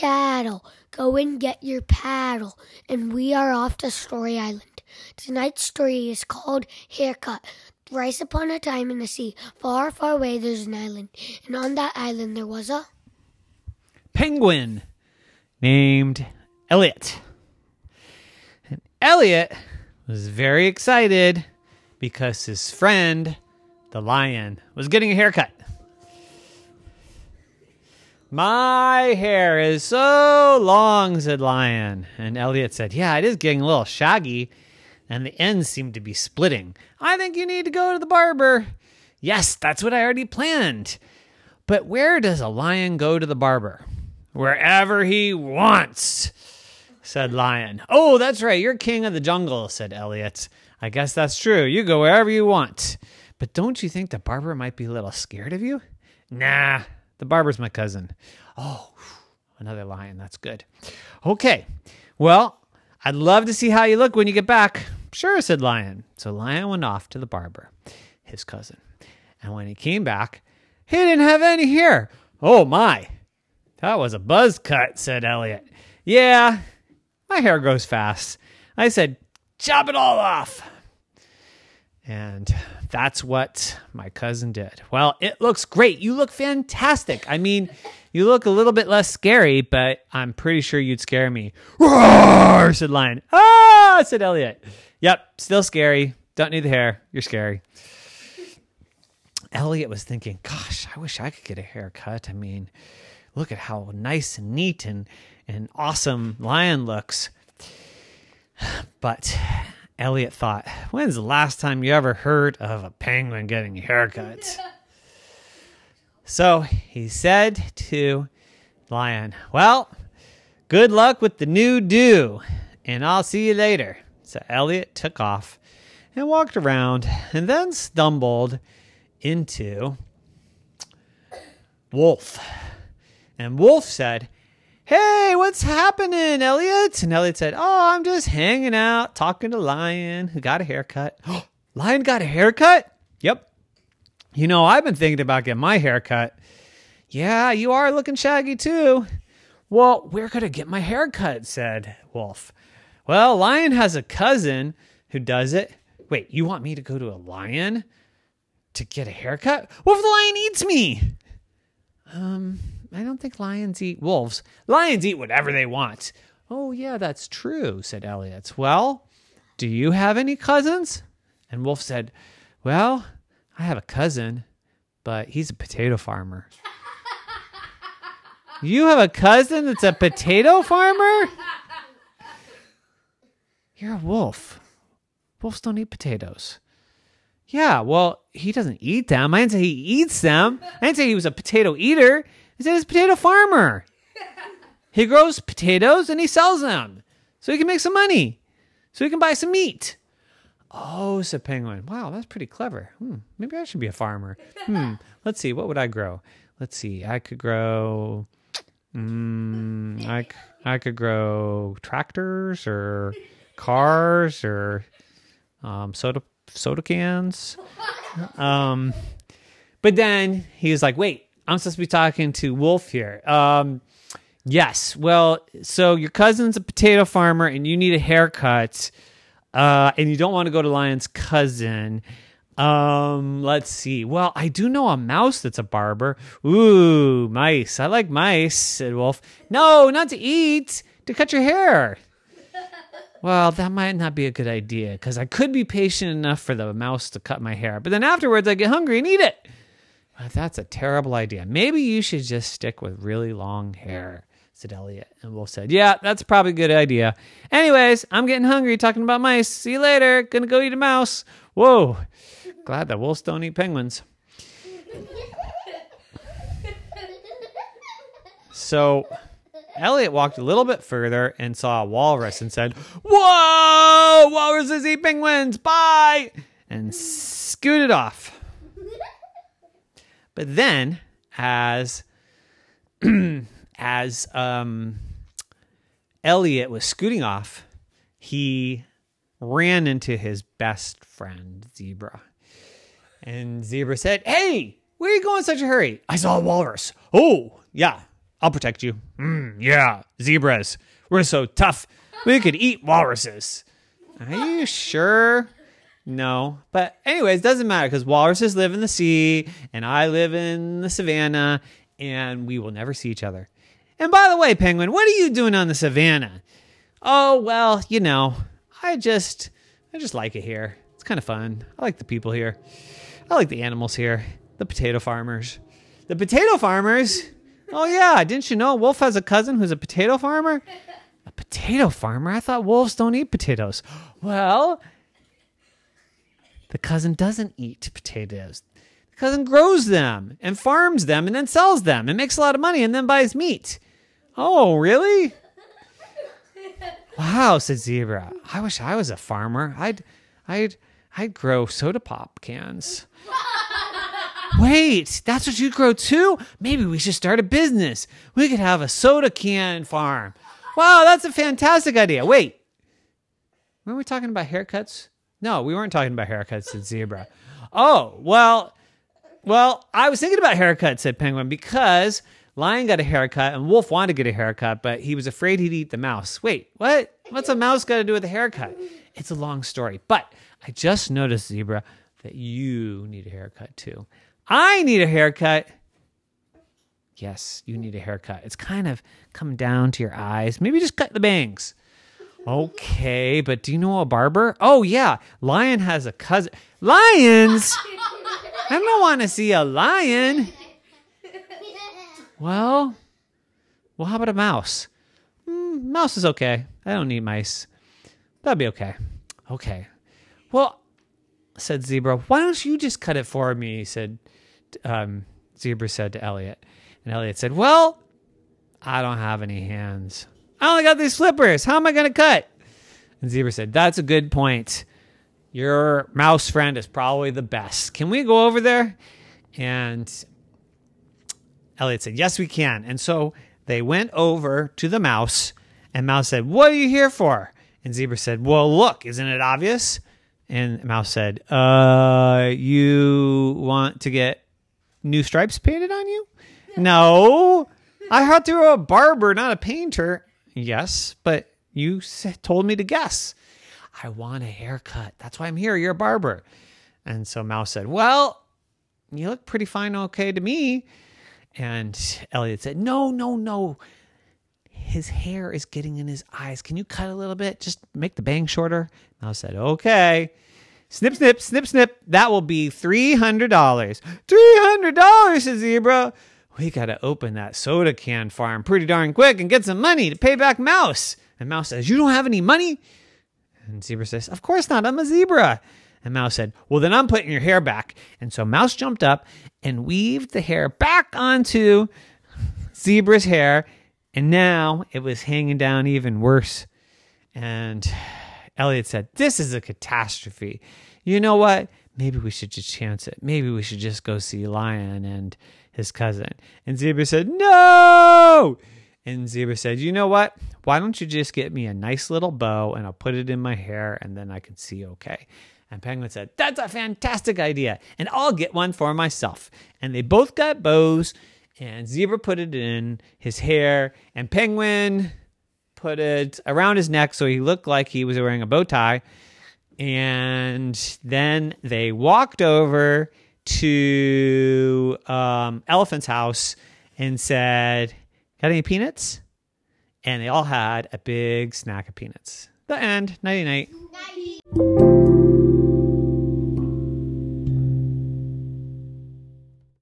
Tattle, go and get your paddle. And we are off to Story Island. Tonight's story is called Haircut. Thrice upon a time in the sea, far, far away, there's an island. And on that island there was a. penguin named Elliot. And Elliot was very excited because his friend, the lion, was getting a haircut. My hair is so long, said Lion. And Elliot said, Yeah, it is getting a little shaggy, and the ends seem to be splitting. I think you need to go to the barber. Yes, that's what I already planned. But where does a lion go to the barber? Wherever he wants, said Lion. Oh, that's right. You're king of the jungle, said Elliot. I guess that's true. You go wherever you want. But don't you think the barber might be a little scared of you? Nah, the barber's my cousin. Oh, another lion. That's good. Okay. Well, I'd love to see how you look when you get back. Sure, said Lion. So Lion went off to the barber, his cousin. And when he came back, he didn't have any hair. Oh my. That was a buzz cut, said Elliot. Yeah, my hair grows fast. I said, chop it all off. And that's what my cousin did. Well, it looks great. You look fantastic. I mean, you look a little bit less scary, but I'm pretty sure you'd scare me. Roar, said Lion. Ah, said Elliot. Yep, still scary. Don't need the hair. You're scary. Elliot was thinking, gosh, I wish I could get a haircut. I mean, look at how nice and neat and, and awesome Lion looks. But Elliot thought, when's the last time you ever heard of a penguin getting a haircut? so he said to Lion, well, good luck with the new do, and I'll see you later. So Elliot took off and walked around and then stumbled into Wolf. And Wolf said, Hey, what's happening, Elliot? And Elliot said, Oh, I'm just hanging out, talking to Lion, who got a haircut. Lion got a haircut? Yep. You know, I've been thinking about getting my haircut. Yeah, you are looking shaggy too. Well, where could I get my haircut? said Wolf. Well, Lion has a cousin who does it. Wait, you want me to go to a lion to get a haircut? What if the lion eats me? Um, I don't think lions eat wolves. Lions eat whatever they want. Oh, yeah, that's true, said Elliot. Well, do you have any cousins? And Wolf said, Well, I have a cousin, but he's a potato farmer. you have a cousin that's a potato farmer? You're a wolf. Wolves don't eat potatoes. Yeah, well, he doesn't eat them. I didn't say he eats them. I didn't say he was a potato eater. I said he's a potato farmer. He grows potatoes and he sells them so he can make some money, so he can buy some meat. Oh, said Penguin. Wow, that's pretty clever. Hmm, maybe I should be a farmer. Hmm, let's see. What would I grow? Let's see. I could grow. Mm, I, I could grow tractors or cars or um, soda soda cans. Um, but then he was like, "Wait, I'm supposed to be talking to Wolf here." Um, yes. Well, so your cousin's a potato farmer, and you need a haircut, uh, and you don't want to go to Lion's cousin. Um, let's see. Well, I do know a mouse that's a barber. Ooh, mice. I like mice, said Wolf. No, not to eat, to cut your hair. Well, that might not be a good idea because I could be patient enough for the mouse to cut my hair, but then afterwards I get hungry and eat it. Well, that's a terrible idea. Maybe you should just stick with really long hair, said Elliot. And Wolf said, Yeah, that's probably a good idea. Anyways, I'm getting hungry talking about mice. See you later. Gonna go eat a mouse. Whoa. Glad that wolves don't eat penguins. So Elliot walked a little bit further and saw a walrus and said, Whoa, walruses eat penguins, bye, and scooted off. But then, as as um, Elliot was scooting off, he ran into his best friend, Zebra. And Zebra said, Hey, where are you going in such a hurry? I saw a walrus. Oh, yeah. I'll protect you. Mm, yeah, zebras. We're so tough. We could eat walruses. Are you sure? No. But, anyways, doesn't matter because walruses live in the sea and I live in the savannah and we will never see each other. And by the way, Penguin, what are you doing on the savannah? Oh, well, you know, I just I just like it here. It's kind of fun. I like the people here. I like the animals here. The potato farmers. The potato farmers? Oh yeah, didn't you know Wolf has a cousin who's a potato farmer? A potato farmer? I thought wolves don't eat potatoes. Well, the cousin doesn't eat potatoes. The cousin grows them and farms them and then sells them and makes a lot of money and then buys meat. Oh, really? Wow, said Zebra. I wish I was a farmer. I'd I'd I'd grow soda pop cans. Wait, that's what you grow too? Maybe we should start a business. We could have a soda can farm. Wow, that's a fantastic idea. Wait. Weren't we talking about haircuts? No, we weren't talking about haircuts, said Zebra. Oh, well, well, I was thinking about haircuts, said Penguin, because Lion got a haircut and Wolf wanted to get a haircut, but he was afraid he'd eat the mouse. Wait, what? What's a mouse got to do with a haircut? It's a long story, but I just noticed, Zebra, that you need a haircut too. I need a haircut. Yes, you need a haircut. It's kind of come down to your eyes. Maybe just cut the bangs. Okay, but do you know a barber? Oh, yeah. Lion has a cousin. Lions? I don't want to see a lion. Well, well, how about a mouse? Mm, mouse is okay. I don't need mice. That'd be okay. Okay. Well, said Zebra, why don't you just cut it for me? Said um, Zebra said to Elliot. And Elliot said, Well, I don't have any hands. I only got these flippers. How am I going to cut? And Zebra said, That's a good point. Your mouse friend is probably the best. Can we go over there? And Elliot said, Yes, we can. And so they went over to the mouse, and Mouse said, What are you here for? And Zebra said, Well, look, isn't it obvious? And Mouse said, Uh, you want to get new stripes painted on you? no. I thought you were a barber, not a painter. Yes, but you told me to guess. I want a haircut. That's why I'm here. You're a barber. And so Mouse said, Well, you look pretty fine, okay to me. And Elliot said, No, no, no. His hair is getting in his eyes. Can you cut a little bit? Just make the bang shorter. Mouse said, Okay. Snip, snip, snip, snip. That will be $300. $300, says Zebra. We got to open that soda can farm pretty darn quick and get some money to pay back Mouse. And Mouse says, You don't have any money? And Zebra says, Of course not. I'm a zebra. And Mouse said, Well, then I'm putting your hair back. And so Mouse jumped up and weaved the hair back onto Zebra's hair. And now it was hanging down even worse. And Elliot said, This is a catastrophe. You know what? Maybe we should just chance it. Maybe we should just go see Lion and his cousin. And Zebra said, No! And Zebra said, You know what? Why don't you just get me a nice little bow and I'll put it in my hair and then I can see okay? And Penguin said, That's a fantastic idea. And I'll get one for myself. And they both got bows. And Zebra put it in his hair. And Penguin put it around his neck so he looked like he was wearing a bow tie. And then they walked over to um, Elephant's house and said, Got any peanuts? And they all had a big snack of peanuts. The end. Nighty night. Night.